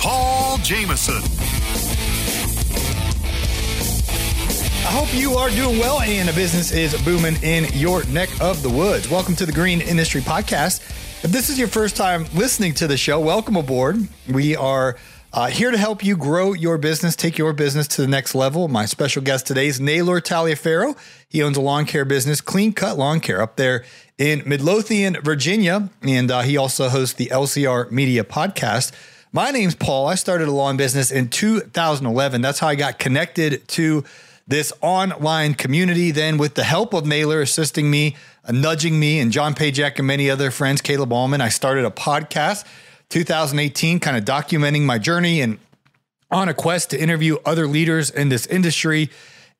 Paul Jamison. I hope you are doing well and the business is booming in your neck of the woods. Welcome to the Green Industry Podcast. If this is your first time listening to the show, welcome aboard. We are uh, here to help you grow your business, take your business to the next level. My special guest today is Naylor Taliaferro. He owns a lawn care business, Clean Cut Lawn Care, up there in Midlothian, Virginia. And uh, he also hosts the LCR Media Podcast. My name's Paul. I started a lawn business in 2011. That's how I got connected to this online community. Then, with the help of Naylor assisting me, uh, nudging me, and John Pajak and many other friends, Caleb Allman, I started a podcast 2018, kind of documenting my journey and on a quest to interview other leaders in this industry.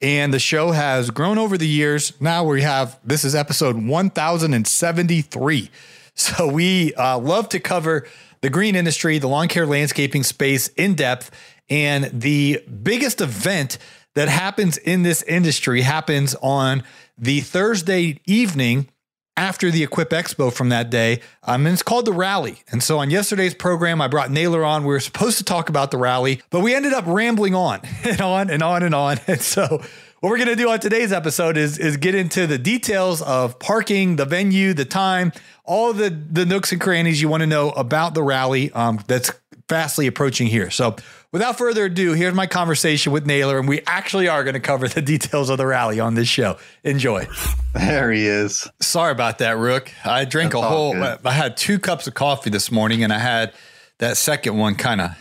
And the show has grown over the years. Now we have this is episode 1073. So we uh, love to cover the green industry, the lawn care landscaping space in depth. And the biggest event that happens in this industry happens on the Thursday evening after the Equip Expo from that day. Um, and it's called the Rally. And so on yesterday's program, I brought Naylor on. We were supposed to talk about the rally, but we ended up rambling on and on and on and on. And so what we're going to do on today's episode is, is get into the details of parking, the venue, the time, all the, the nooks and crannies you want to know about the rally um, that's fastly approaching here. So without further ado, here's my conversation with Naylor, and we actually are going to cover the details of the rally on this show. Enjoy. There he is. Sorry about that, Rook. I drank That's a whole, I had two cups of coffee this morning, and I had that second one kind of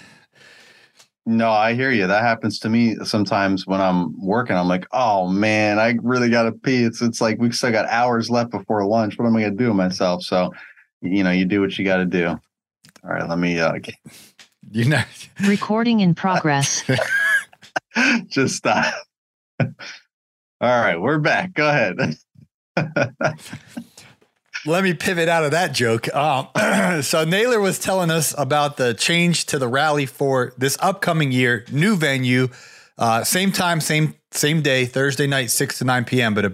no, I hear you. That happens to me sometimes when I'm working. I'm like, oh man, I really got to pee. It's it's like we still got hours left before lunch. What am I gonna do with myself? So, you know, you do what you got to do. All right, let me. uh You know, recording in progress. Just stop. All right, we're back. Go ahead. Let me pivot out of that joke. Uh, so Naylor was telling us about the change to the rally for this upcoming year, new venue, uh, same time, same same day, Thursday night, six to nine p.m. But a,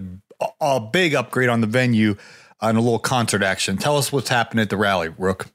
a big upgrade on the venue and a little concert action. Tell us what's happening at the rally, Rook.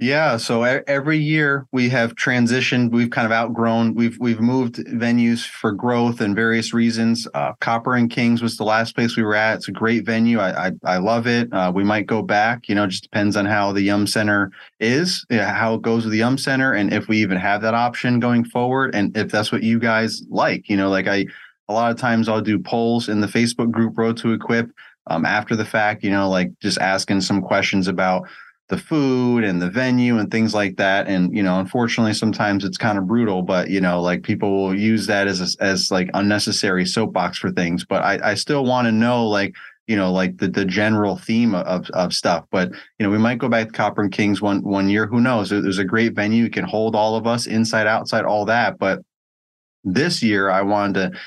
Yeah, so every year we have transitioned. We've kind of outgrown. We've we've moved venues for growth and various reasons. Uh, Copper and Kings was the last place we were at. It's a great venue. I I, I love it. Uh, we might go back. You know, just depends on how the Yum Center is, how it goes with the Yum Center, and if we even have that option going forward, and if that's what you guys like. You know, like I a lot of times I'll do polls in the Facebook group Road to Equip um, after the fact. You know, like just asking some questions about the food and the venue and things like that. And you know unfortunately sometimes it's kind of brutal but you know like people will use that as a, as like unnecessary soapbox for things. But i i still want to know like you know like the the general theme of of stuff. But you know we might go back to copper and kings one one year who knows? There's a great venue. It can hold all of us inside outside all that. But this year i wanted to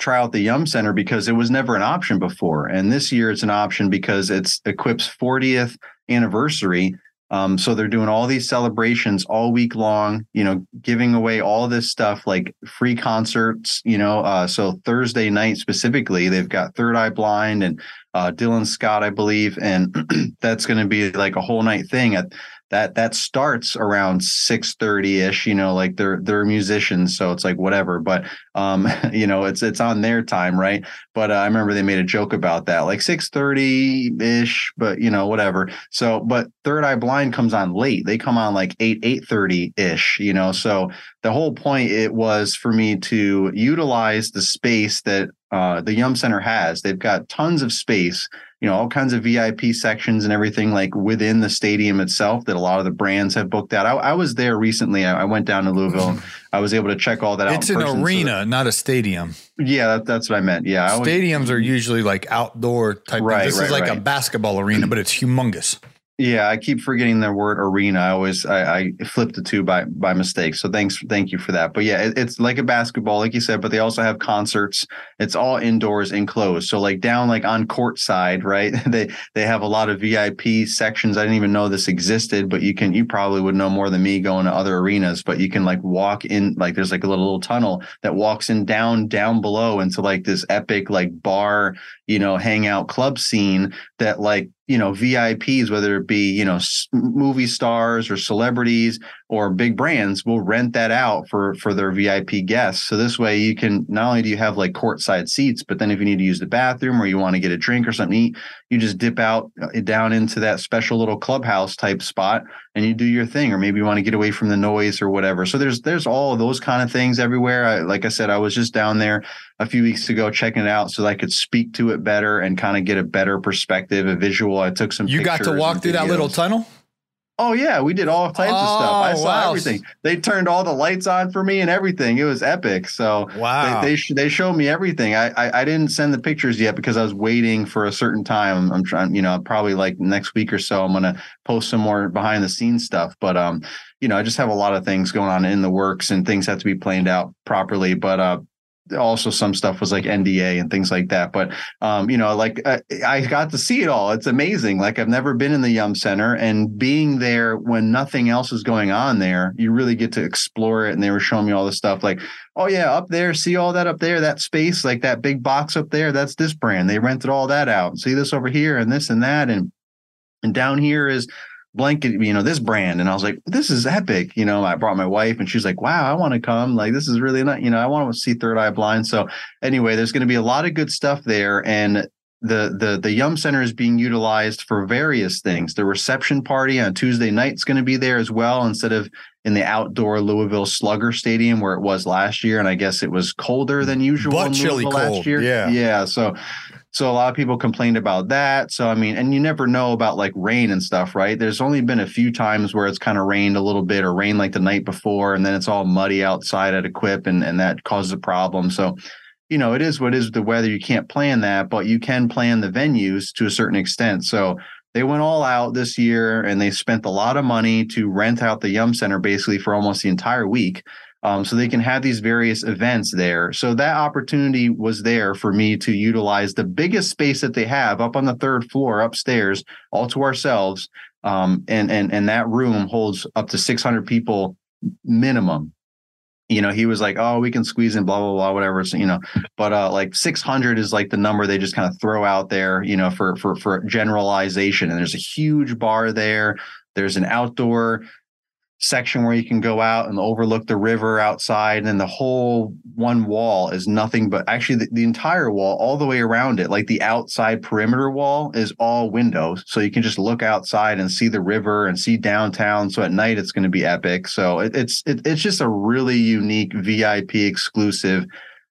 try out the Yum Center because it was never an option before. And this year it's an option because it's Equip's 40th anniversary. Um, so they're doing all these celebrations all week long, you know, giving away all this stuff like free concerts, you know. Uh, so Thursday night specifically, they've got Third Eye Blind and uh, Dylan Scott, I believe, and that's going to be like a whole night thing at that that starts around 6:30 ish you know like they're they're musicians so it's like whatever but um you know it's it's on their time right? But uh, I remember they made a joke about that like 6:30 ish but you know whatever. So but Third Eye Blind comes on late. They come on like 8 8:30 ish you know? So the whole point it was for me to utilize the space that uh, the Yum Center has. They've got tons of space you know all kinds of vip sections and everything like within the stadium itself that a lot of the brands have booked out i, I was there recently. I, I, went down to louisville i was able to check all that out it's an arena so not a stadium. Yeah that, that's what i meant. Yeah stadiums are usually like outdoor type right, this right, is like right. a basketball arena but it's humongous Yeah, I keep forgetting the word arena. I always I, I flipped the two by by mistake. So thanks, thank you for that. But yeah, it, it's like a basketball, like you said. But they also have concerts. It's all indoors, enclosed. So like down like on court side, right? they they have a lot of VIP sections. I didn't even know this existed, but you can you probably would know more than me going to other arenas. But you can like walk in like there's like a little, little tunnel that walks in down down below into like this epic like bar, you know, hangout club scene that like you know VIPs, whether it be you know movie stars or celebrities or big brands, will rent that out for for their VIP guests. So this way, you can not only do you have like courtside seats, but then if you need to use the bathroom or you want to get a drink or something, eat, you just dip out uh, down into that special little clubhouse type spot and you do your thing. Or maybe you want to get away from the noise or whatever. So there's there's all those kind of things everywhere. I, like I said, I was just down there a few weeks ago checking it out so that I could speak to it better and kind of get a better perspective, a visual I took some. You got to walk through that little tunnel. Oh yeah, we did all types oh, of stuff. I saw wow. everything. They turned all the lights on for me and everything. It was epic. So wow, they they, they showed me everything. I, I, I didn't send the pictures yet because I was waiting for a certain time. I'm trying, you know, probably like next week or so. I'm gonna post some more behind the scenes stuff. But um, you know, I just have a lot of things going on in the works and things have to be planned out properly. But uh, also some stuff was like NDA and things like that. But um, you know, like I, I, got to see it all. It's amazing. Like I've never been in the Yum Center, and being there when nothing else is going on there, you really get to explore it. And they were showing me all the stuff, like, oh yeah, up there, see all that up there, that space, like that big box up there, that's this brand. They rented all that out. See this over here, and this and that, and and down here is blanket, you know, this brand. And I was like, this is epic. You know, I brought my wife and she's like, wow, I want to come. Like, this is really not, you know, I want to see Third Eye Blind. So anyway, there's going to be a lot of good stuff there. And the the the Yum Center is being utilized for various things. The reception party on Tuesday night is going to be there as well, instead of in the outdoor Louisville Slugger Stadium where it was last year. And I guess it was colder than usual. But chilly cold. last year. Yeah, yeah. So so a lot of people complained about that. So I mean, and you never know about like rain and stuff, right? There's only been a few times where it's kind of rained a little bit or rained like the night before, and then it's all muddy outside at Equip, and and that causes a problem. So, you know, it is what is the weather. You can't plan that, but you can plan the venues to a certain extent. So they went all out this year and they spent a lot of money to rent out the Yum Center basically for almost the entire week um, so they can have these various events there. So that opportunity was there for me to utilize the biggest space that they have up on the third floor upstairs, all to ourselves. Um, and and and that room holds up to 600 people minimum. You know, he was like, "Oh, we can squeeze in, blah blah blah, whatever." So, you know, but uh, like 600 is like the number they just kind of throw out there, you know, for for for generalization. And there's a huge bar there. There's an outdoor section where you can go out and overlook the river outside and the whole one wall is nothing but actually the, the, entire wall all the way around it like the outside perimeter wall is all windows. So you can just look outside and see the river and see downtown. So at night it's going to be epic. So it, it's it, it's just a really unique vip exclusive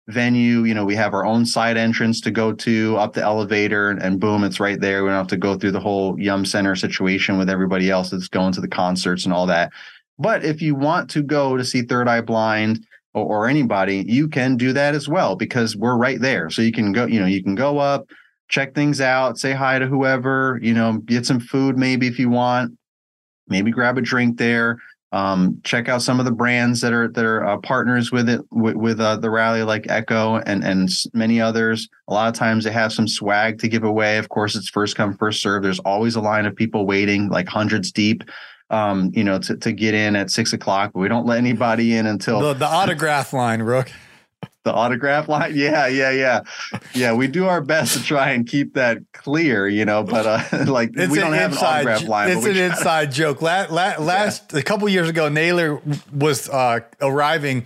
venue. You know we have our own side entrance to go to up the elevator and, and boom it's right there. We don't have to go through the whole yum center situation with everybody else that's going to the concerts and all that but if you want to go to see Third Eye Blind or, or, anybody, you can do that as well because we're right there. So you can go, you know, you can go up, check things out, say hi to whoever, you know, get some food maybe if you want, maybe grab a drink there. Um, check out some of the brands that are that are uh, partners with it with, with uh, the rally, like Echo and and many others. A lot of times they have some swag to give away. Of course, it's first come first serve. There's always a line of people waiting, like hundreds deep um, you know, to, to get in at six o'clock, we don't let anybody in until the, the autograph line, Rook. The autograph line, yeah, yeah, yeah, yeah. We do our best to try and keep that clear, you know. But uh, like it's we don't have inside, an autograph line. It's an inside joke. Last, last yeah. a couple years ago, Naylor was uh, arriving,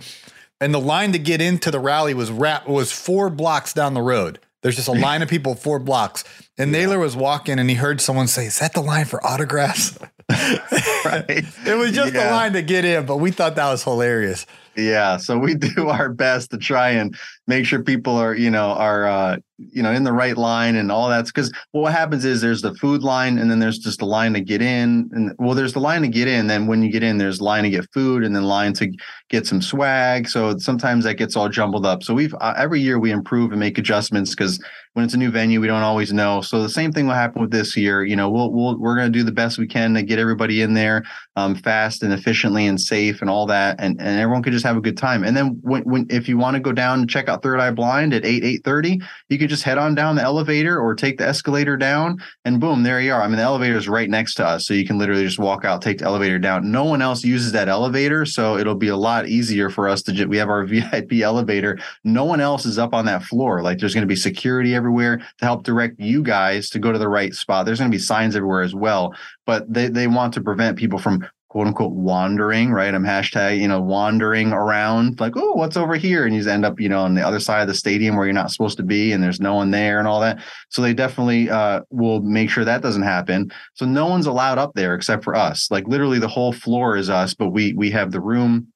and the line to get into the rally was wrap was four blocks down the road. There's just a line of people four blocks, and yeah. Naylor was walking, and he heard someone say, "Is that the line for autographs?" right. It was just yeah. a line to get in, but we thought that was hilarious. Yeah, so we do our best to try and make sure people are you know are uh, you know in the right line and all that's because what happens is there's the food line and then there's just the line to get in and well there's the line to get in then when you get in there's line to get food and then line to get some swag. So sometimes that gets all jumbled up. So we've uh, every year we improve and make adjustments because when it's a new venue we don't always know. So the same thing will happen with this year. You know we'll, we'll we're going to do the best we can to get everybody in there um, fast and efficiently and safe and all that and, and everyone can just have a good time. And then when, when if you want to go down and check out third eye blind at 8 8.30. you can just head on down the elevator or take the escalator down and boom, there you are. I mean, the elevator is right next to us. So you can literally just walk out, take the elevator down. No one else uses that elevator. So it'll be a lot easier for us to, we have our VIP elevator. No one else is up on that floor. Like there's going to be security everywhere to help direct you guys to go to the right spot. There's going to be signs everywhere as well, but they, they want to prevent people from quote unquote wandering, right? I'm hashtag, you know, wandering around like, oh, what's over here? And you end up, you know, on the other side of the stadium where you're not supposed to be and there's no one there and all that. So they definitely uh, will make sure that doesn't happen. So no one's allowed up there except for us. Like literally the whole floor is us, but we we have the room,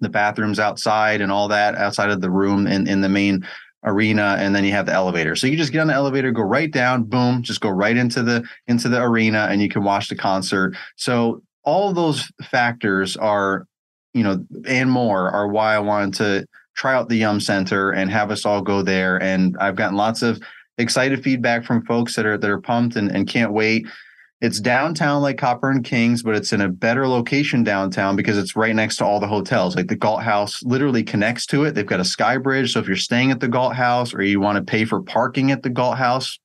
the bathrooms outside and all that outside of the room in, in the main arena and then you have the elevator so you just get on the elevator go right down boom just go right into the into the arena and you can watch the concert so all those factors are, you know, and more are why I wanted to try out the Yum Center and have us all go there. And I've gotten lots of excited feedback from folks that are that are pumped and, and can't wait. It's downtown like Copper and Kings, but it's in a better location downtown because it's right next to all the hotels. Like the Galt House literally connects to it. They've got a sky bridge. So if you're staying at the Galt House or you want to pay for parking at the Galt House,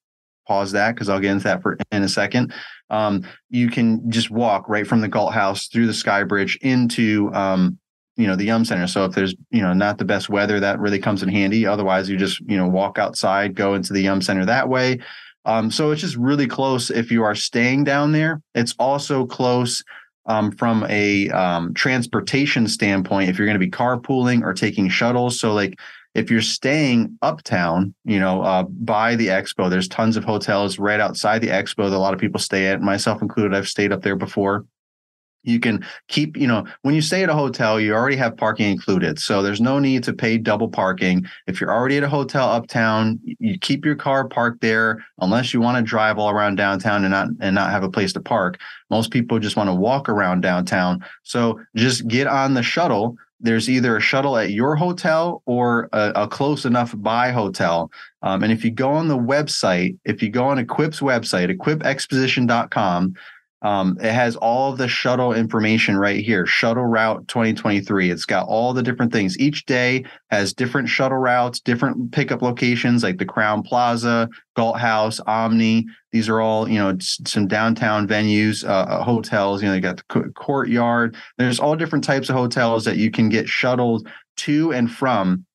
pause that because I'll get into that for in a second. Um, you can just walk right from the Galt House through the Sky Bridge into um, you know the Yum Center. So if there's you know not the best weather, that really comes in handy. Otherwise, you just you know walk outside, go into the Yum Center that way. Um, so it's just really close if you are staying down there. It's also close um, from a um, transportation standpoint if you're going to be carpooling or taking shuttles. So like if you're staying uptown, you know, uh, by the expo, there's tons of hotels right outside the expo that a lot of people stay at, myself included. I've stayed up there before. You can keep, you know, when you stay at a hotel, you already have parking included. So there's no need to pay double parking. If you're already at a hotel uptown, you keep your car parked there unless you want to drive all around downtown and not and not have a place to park. Most people just want to walk around downtown. So just get on the shuttle there's either a shuttle at your hotel or a, a close enough by hotel. Um, and if you go on the website, if you go on Equip's website, equipexposition.com, um, it has all the shuttle information right here. Shuttle route 2023. It's got all the different things. Each day has different shuttle routes, different pickup locations like the Crowne Plaza, Galt House, Omni. These are all you know some downtown venues, uh, uh, hotels. You know, you got the courtyard. There's all different types of hotels that you can get shuttled to and from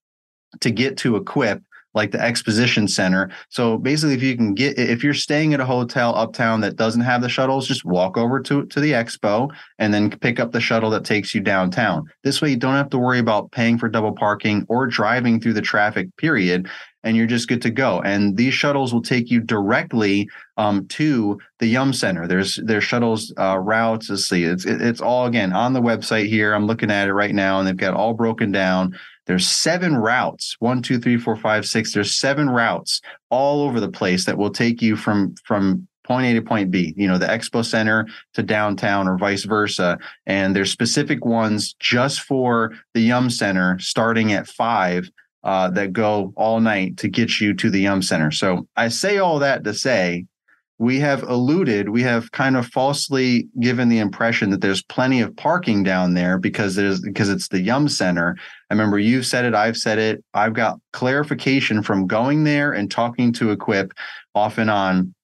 to get to Equip like the exposition center. So basically, if you can get, if you're staying at a hotel uptown that doesn't have the shuttles, just walk over to, to the expo and then pick up the shuttle that takes you downtown. This way, you don't have to worry about paying for double parking or driving through the traffic, period. And you're just good to go. And these shuttles will take you directly um, to the Yum Center. There's there's shuttles uh, routes. Let's see, it's it's all again on the website here. I'm looking at it right now, and they've got all broken down. There's seven routes, one, two, three, four, five, six. There's seven routes all over the place that will take you from from point A to point B, you know, the expo center to downtown or vice versa. And there's specific ones just for the Yum Center starting at five uh, that go all night to get you to the Yum Center. So I say all that to say we have alluded, we have kind of falsely given the impression that there's plenty of parking down there because there's because it's the Yum Center. I remember you've said it, I've said it. I've got clarification from going there and talking to Equip off and on.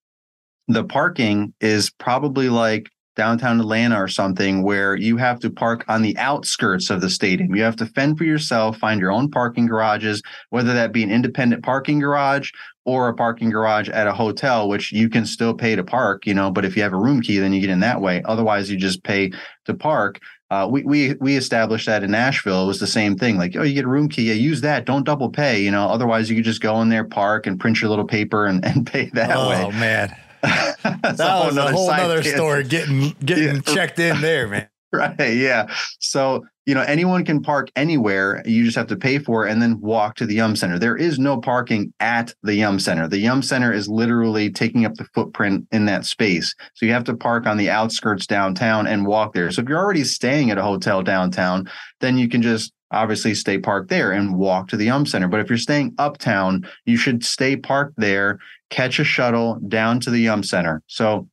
The parking is probably like downtown Atlanta or something where you have to park on the outskirts of the stadium. You have to fend for yourself, find your own parking garages, whether that be an independent parking garage or a parking garage at a hotel, which you can still pay to park, you know, but if you have a room key, then you get in that way. Otherwise, you just pay to park. Uh, we we we established that in Nashville. It was the same thing. Like, oh, you get a room key, yeah, use that. Don't double pay. You know, otherwise you could just go in there, park, and print your little paper and, and pay that oh, way. Oh man, that was a whole other story. Getting getting yeah. checked in there, man. right. Yeah. So, you know, anyone can park anywhere. You just have to pay for it and then walk to the Yum Center. There is no parking at the Yum Center. The Yum Center is literally taking up the footprint in that space. So you have to park on the outskirts downtown and walk there. So if you're already staying at a hotel downtown, then you can just obviously stay parked there and walk to the Yum Center. But if you're staying uptown, you should stay parked there, catch a shuttle down to the Yum Center. So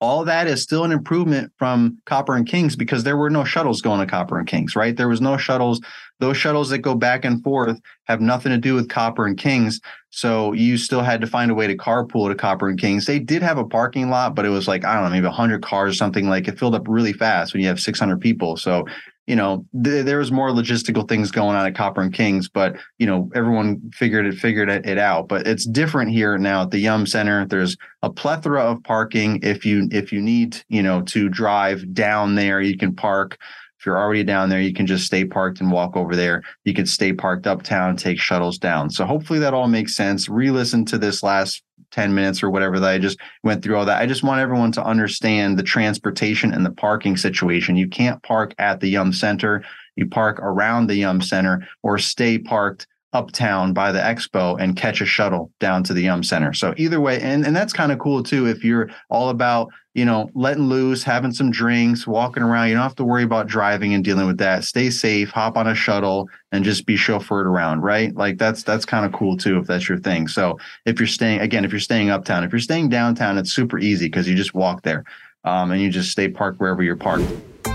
all that is still an improvement from Copper and Kings because there were no shuttles going to Copper and Kings, right? There was no shuttles. Those shuttles that go back and forth have nothing to do with Copper and Kings. So you still had to find a way to carpool to Copper and Kings. They did have a parking lot, but it was like, I don't know, maybe 100 cars or something like it filled up really fast when you have 600 people. So you know, th- there was more logistical things going on at Copper and Kings, but you know, everyone figured it figured it, it, out. But it's different here now at the Yum Center. There's a plethora of parking. If you if you need, you know, to drive down there, you can park. If you're already down there, you can just stay parked and walk over there. You can stay parked uptown, take shuttles down. So hopefully that all makes sense. Re-listen to this last 10 minutes or whatever that I just went through all that. I just want everyone to understand the transportation and the parking situation. You can't park at the Yum Center. You park around the Yum Center or stay parked uptown by the expo and catch a shuttle down to the Yum Center. So either way, and, and that's kind of cool too. If you're all about, you know, letting loose, having some drinks, walking around, you don't have to worry about driving and dealing with that. Stay safe, hop on a shuttle and just be chauffeured around, right? Like that's that's kind of cool too if that's your thing. So if you're staying again, if you're staying uptown, if you're staying downtown, it's super easy because you just walk there. Um, and you just stay parked wherever you're parked.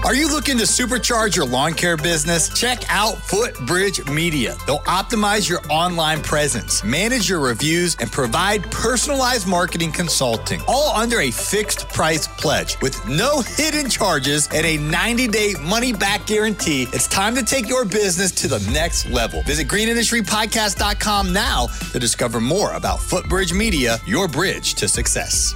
Are you looking to supercharge your lawn care business? Check out Footbridge Media. They'll optimize your online presence, manage your reviews, and provide personalized marketing consulting, all under a fixed price pledge with no hidden charges and a 90 day money back guarantee. It's time to take your business to the next level. Visit greenindustrypodcast.com now to discover more about Footbridge Media, your bridge to success.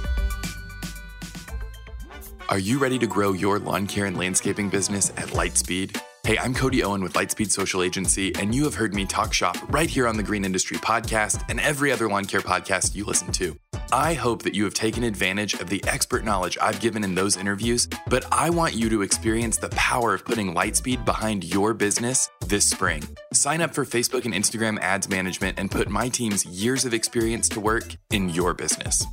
Are you ready to grow your lawn care and landscaping business at Lightspeed? Hey, I'm Cody Owen with Lightspeed Social Agency, and you have heard me talk shop right here on the Green Industry Podcast and every other lawn care podcast you listen to. I hope that you have taken advantage of the expert knowledge I've given in those interviews, but I want you to experience the power of putting Lightspeed behind your business this spring. Sign up for Facebook and Instagram ads management and put my team's years of experience to work in your business.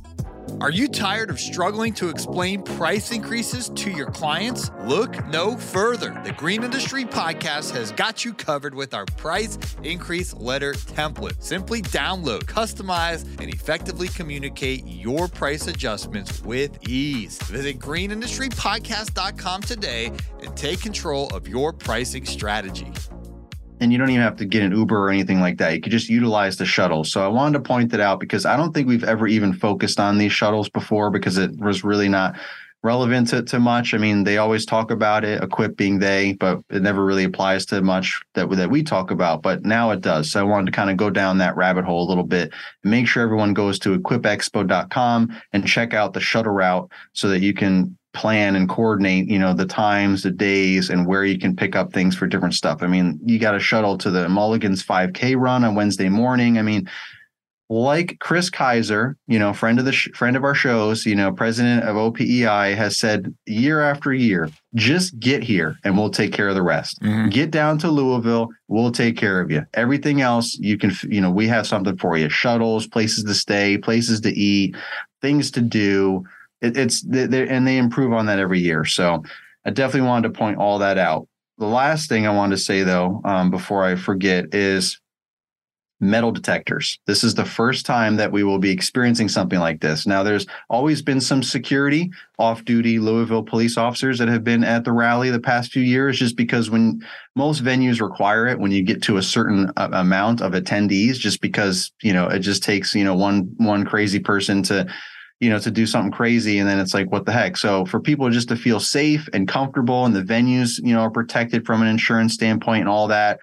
Are you tired of struggling to explain price increases to your clients? Look no further. The Green Industry Podcast has got you covered with our price increase letter template. Simply download, customize, and effectively communicate your price adjustments with ease. Visit greenindustrypodcast.com today and take control of your pricing strategy and you don't even have to get an Uber or anything like that. You could just utilize the shuttle. So I wanted to point that out because I don't think we've ever even focused on these shuttles before because it was really not relevant to, to much. I mean, they always talk about it, equip being they, but it never really applies to much that that we talk about. But now it does. So I wanted to kind of go down that rabbit hole a little bit and make sure everyone goes to equipexpo.com and check out the shuttle route so that you can plan and coordinate, you know, the times, the days, and where you can pick up things for different stuff. I mean, you got a shuttle to the Mulligan's 5K run on Wednesday morning. I mean, like Kris Kiser, you know, friend of the sh- friend of our shows, you know, president of OPEI has said year after year, just get here and we'll take care of the rest. Mm-hmm. Get down to Louisville, we'll take care of you. Everything else, you can, you know, we have something for you: shuttles, places to stay, places to eat, things to do it, it's they and they improve on that every year. So I definitely wanted to point all that out. The last thing I wanted to say though, um, before I forget, is metal detectors. This is the first time that we will be experiencing something like this. Now, there's always been some security off duty Louisville police officers that have been at the rally the past few years, just because when most venues require it, when you get to a certain uh, amount of attendees, just because, you know, it just takes, you know, one, one crazy person to, you know, to do something crazy. And then it's like, what the heck? So for people just to feel safe and comfortable and the venues, you know, are protected from an insurance standpoint and all that,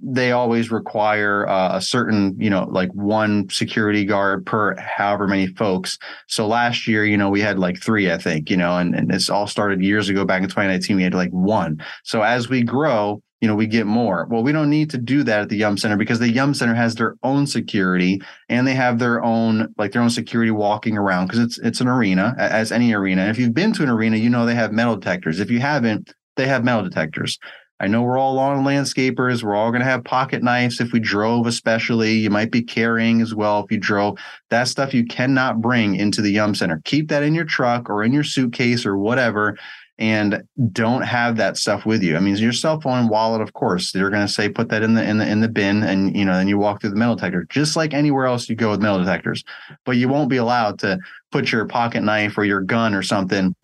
they always require uh, a certain, you know, like one security guard per however many folks. So last year, you know, we had like three, I think, you know, and, and this all started years ago back in 2019, we had like one. So as we grow, you know, we get more. Well, we don't need to do that at the Yum Center because the Yum Center has their own security and they have their own like their own security walking around because it's it's an arena as any arena. And if you've been to an arena, you know they have metal detectors. If you haven't, they have metal detectors. I know we're all lawn landscapers. We're all going to have pocket knives if we drove, especially. You might be carrying as well if you drove. That stuff you cannot bring into the Yum Center. Keep that in your truck or in your suitcase or whatever and don't have that stuff with you. I mean, your cell phone and wallet, of course, they're going to say put that in the in the in the bin, and you know, then you walk through the metal detector, just like anywhere else you go with metal detectors. But you won't be allowed to put your pocket knife or your gun or something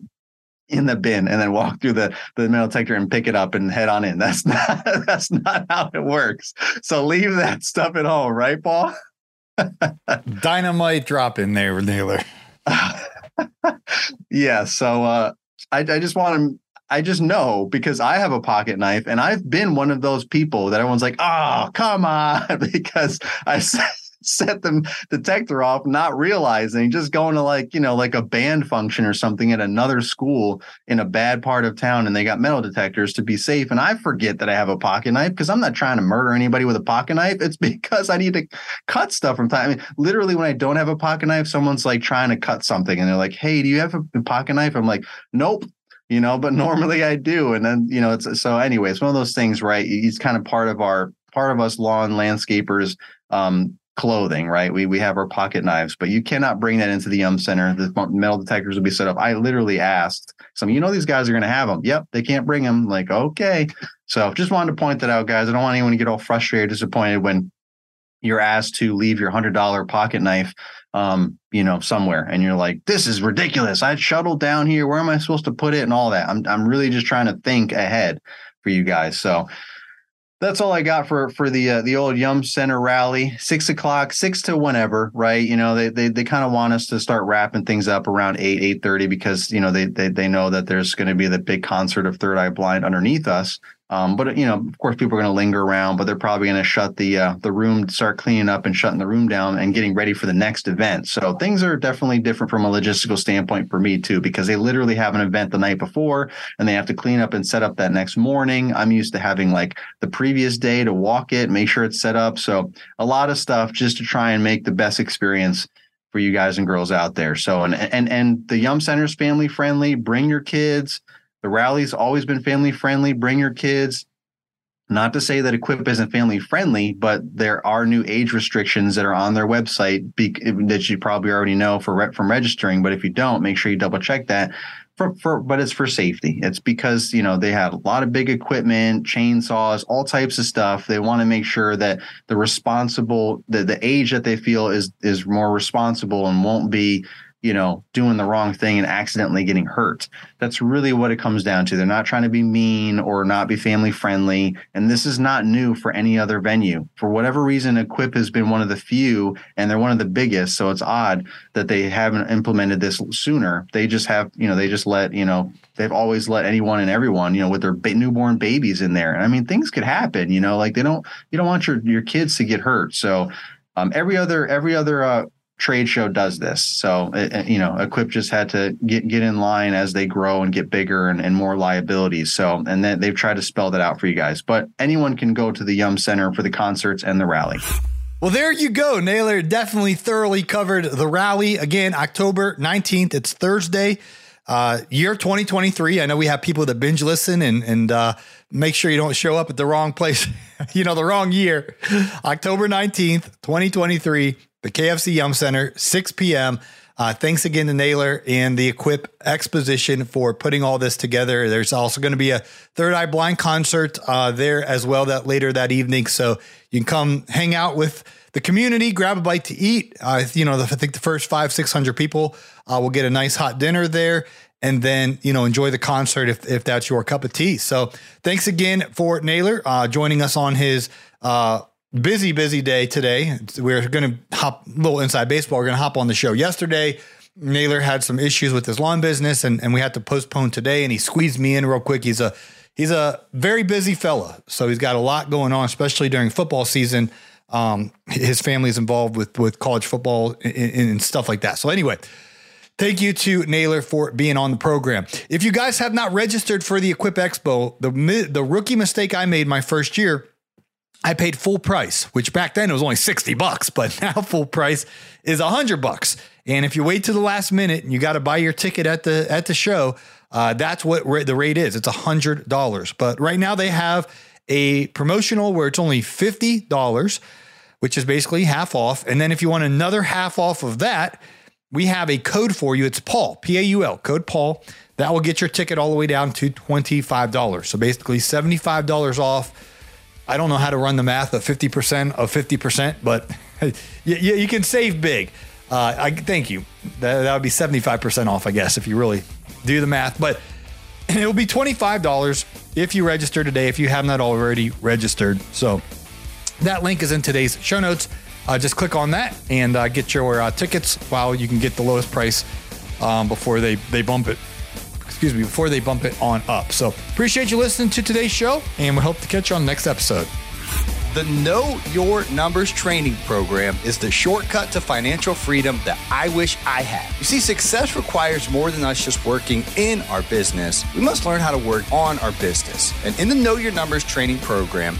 in the bin and then walk through the, the metal detector and pick it up and head on in. That's not that's not how it works. So leave that stuff at home, right, Paul? Dynamite drop in there, Naylor. yeah. So uh, I, I just want to I just know because I have a pocket knife and I've been one of those people that everyone's like, oh, come on, because I set the detector off, not realizing, just going to like, you know, like a band function or something at another school in a bad part of town and they got metal detectors to be safe. And I forget that I have a pocket knife because I'm not trying to murder anybody with a pocket knife. It's because I need to cut stuff from time. I mean, literally, when I don't have a pocket knife, someone's like trying to cut something and they're like, hey, do you have a pocket knife? I'm like, nope you know but normally i do and then you know it's so anyway it's one of those things right it's kind of part of our part of us lawn landscapers um clothing, right? We we have our pocket knives, but you cannot bring that into the Yum Center. The metal detectors will be set up. I literally asked some, you know, these guys are going to have them. Yep, they can't bring them. Like, okay. So just wanted to point that out, guys. I don't want anyone to get all frustrated, disappointed when you're asked to leave your hundred dollar pocket knife, um, you know, somewhere, and you're like, "This is ridiculous." I shuttled down here. Where am I supposed to put it, and all that? I'm I'm really just trying to think ahead for you guys. So that's all I got for for the uh, the old Yum Center rally. Six o'clock, six to whenever, right? You know, they they they kind of want us to start wrapping things up around eight eight thirty because you know they they they know that there's going to be the big concert of Third Eye Blind underneath us. Um, but you know, of course, people are going to linger around, but they're probably going to shut the uh, the room, start cleaning up and shutting the room down and getting ready for the next event. So things are definitely different from a logistical standpoint for me too, because they literally have an event the night before and they have to clean up and set up that next morning. I'm used to having like the previous day to walk it, make sure it's set up. So a lot of stuff just to try and make the best experience for you guys and girls out there. So and and and the Yum Center is family friendly. Bring your kids the rally's always been family friendly. Bring your kids. Not to say that Equip isn't family friendly, but there are new age restrictions that are on their website be, that you probably already know for from registering. But if you don't, make sure you double check that. For, for but it's for safety. It's because you know they have a lot of big equipment, chainsaws, all types of stuff. They want to make sure that the responsible, the the age that they feel is is more responsible and won't be you know, doing the wrong thing and accidentally getting hurt. That's really what it comes down to. They're not trying to be mean or not be family friendly. And this is not new for any other venue. For whatever reason, Equip has been one of the few and they're one of the biggest. So it's odd that they haven't implemented this sooner. They just have, you know, they just let, you know, they've always let anyone and everyone, you know, with their ba- newborn babies in there. And I mean, things could happen, you know, like they don't, you don't want your, your kids to get hurt. So, um, every other every other uh, trade show does this. So, you know, Equip just had to get, get in line as they grow and get bigger and, and more liabilities. So, and then they've tried to spell that out for you guys. But anyone can go to the Yum Center for the concerts and the rally. Well, there you go. Naylor definitely thoroughly covered the rally. Again, October 19th. It's Thursday, uh, year 2023. I know we have people that binge listen and, and, uh, make sure you don't show up at the wrong place, you know, the wrong year. October 19th, 2023 the KFC Yum Center, 6 p.m. Uh, thanks again to Naylor and the Equip Exposition for putting all this together. There's also going to be a Third Eye Blind concert uh, there as well that later that evening. So you can come hang out with the community, grab a bite to eat. Uh, you know, the, I think the first five, 600 people uh, will get a nice hot dinner there and then, you know, enjoy the concert if, if that's your cup of tea. So thanks again for Naylor uh, joining us on his uh, busy, busy day today. We're going to hop a little inside baseball. We're going to hop on the show yesterday. Naylor had some issues with his lawn business and, and we had to postpone today and he squeezed me in real quick. He's a he's a very busy fella. So he's got a lot going on, especially during football season. Um, his family's involved with with college football and, and stuff like that. So anyway, Thank you to Naylor for being on the program. If you guys have not registered for the Equip Expo, the the rookie mistake I made my first year I paid full price, which back then it was only 60 bucks, but now full price is 100 bucks. And if you wait to the last minute and you got to buy your ticket at the at the show, uh, that's what ra- the rate is. It's $100. But right now they have a promotional where it's only $50, which is basically half off. And then if you want another half off of that, we have a code for you. It's Paul, P A U L, code Paul. That will get your ticket all the way down to $25. So basically $75 off. I don't know how to run the math of 50% of 50%, but you, you can save big. Uh, I thank you. That, that would be 75% off, I guess, if you really do the math. But it will be $25 if you register today, if you have not already registered. So that link is in today's show notes. Uh, just click on that and uh, get your uh, tickets while you can get the lowest price um, before they, they bump it. Excuse me, before they bump it on up. So appreciate you listening to today's show, and we hope to catch you on the next episode. The Know Your Numbers training program is the shortcut to financial freedom that I wish I had. You see, success requires more than us just working in our business. We must learn how to work on our business. And in the Know Your Numbers training program,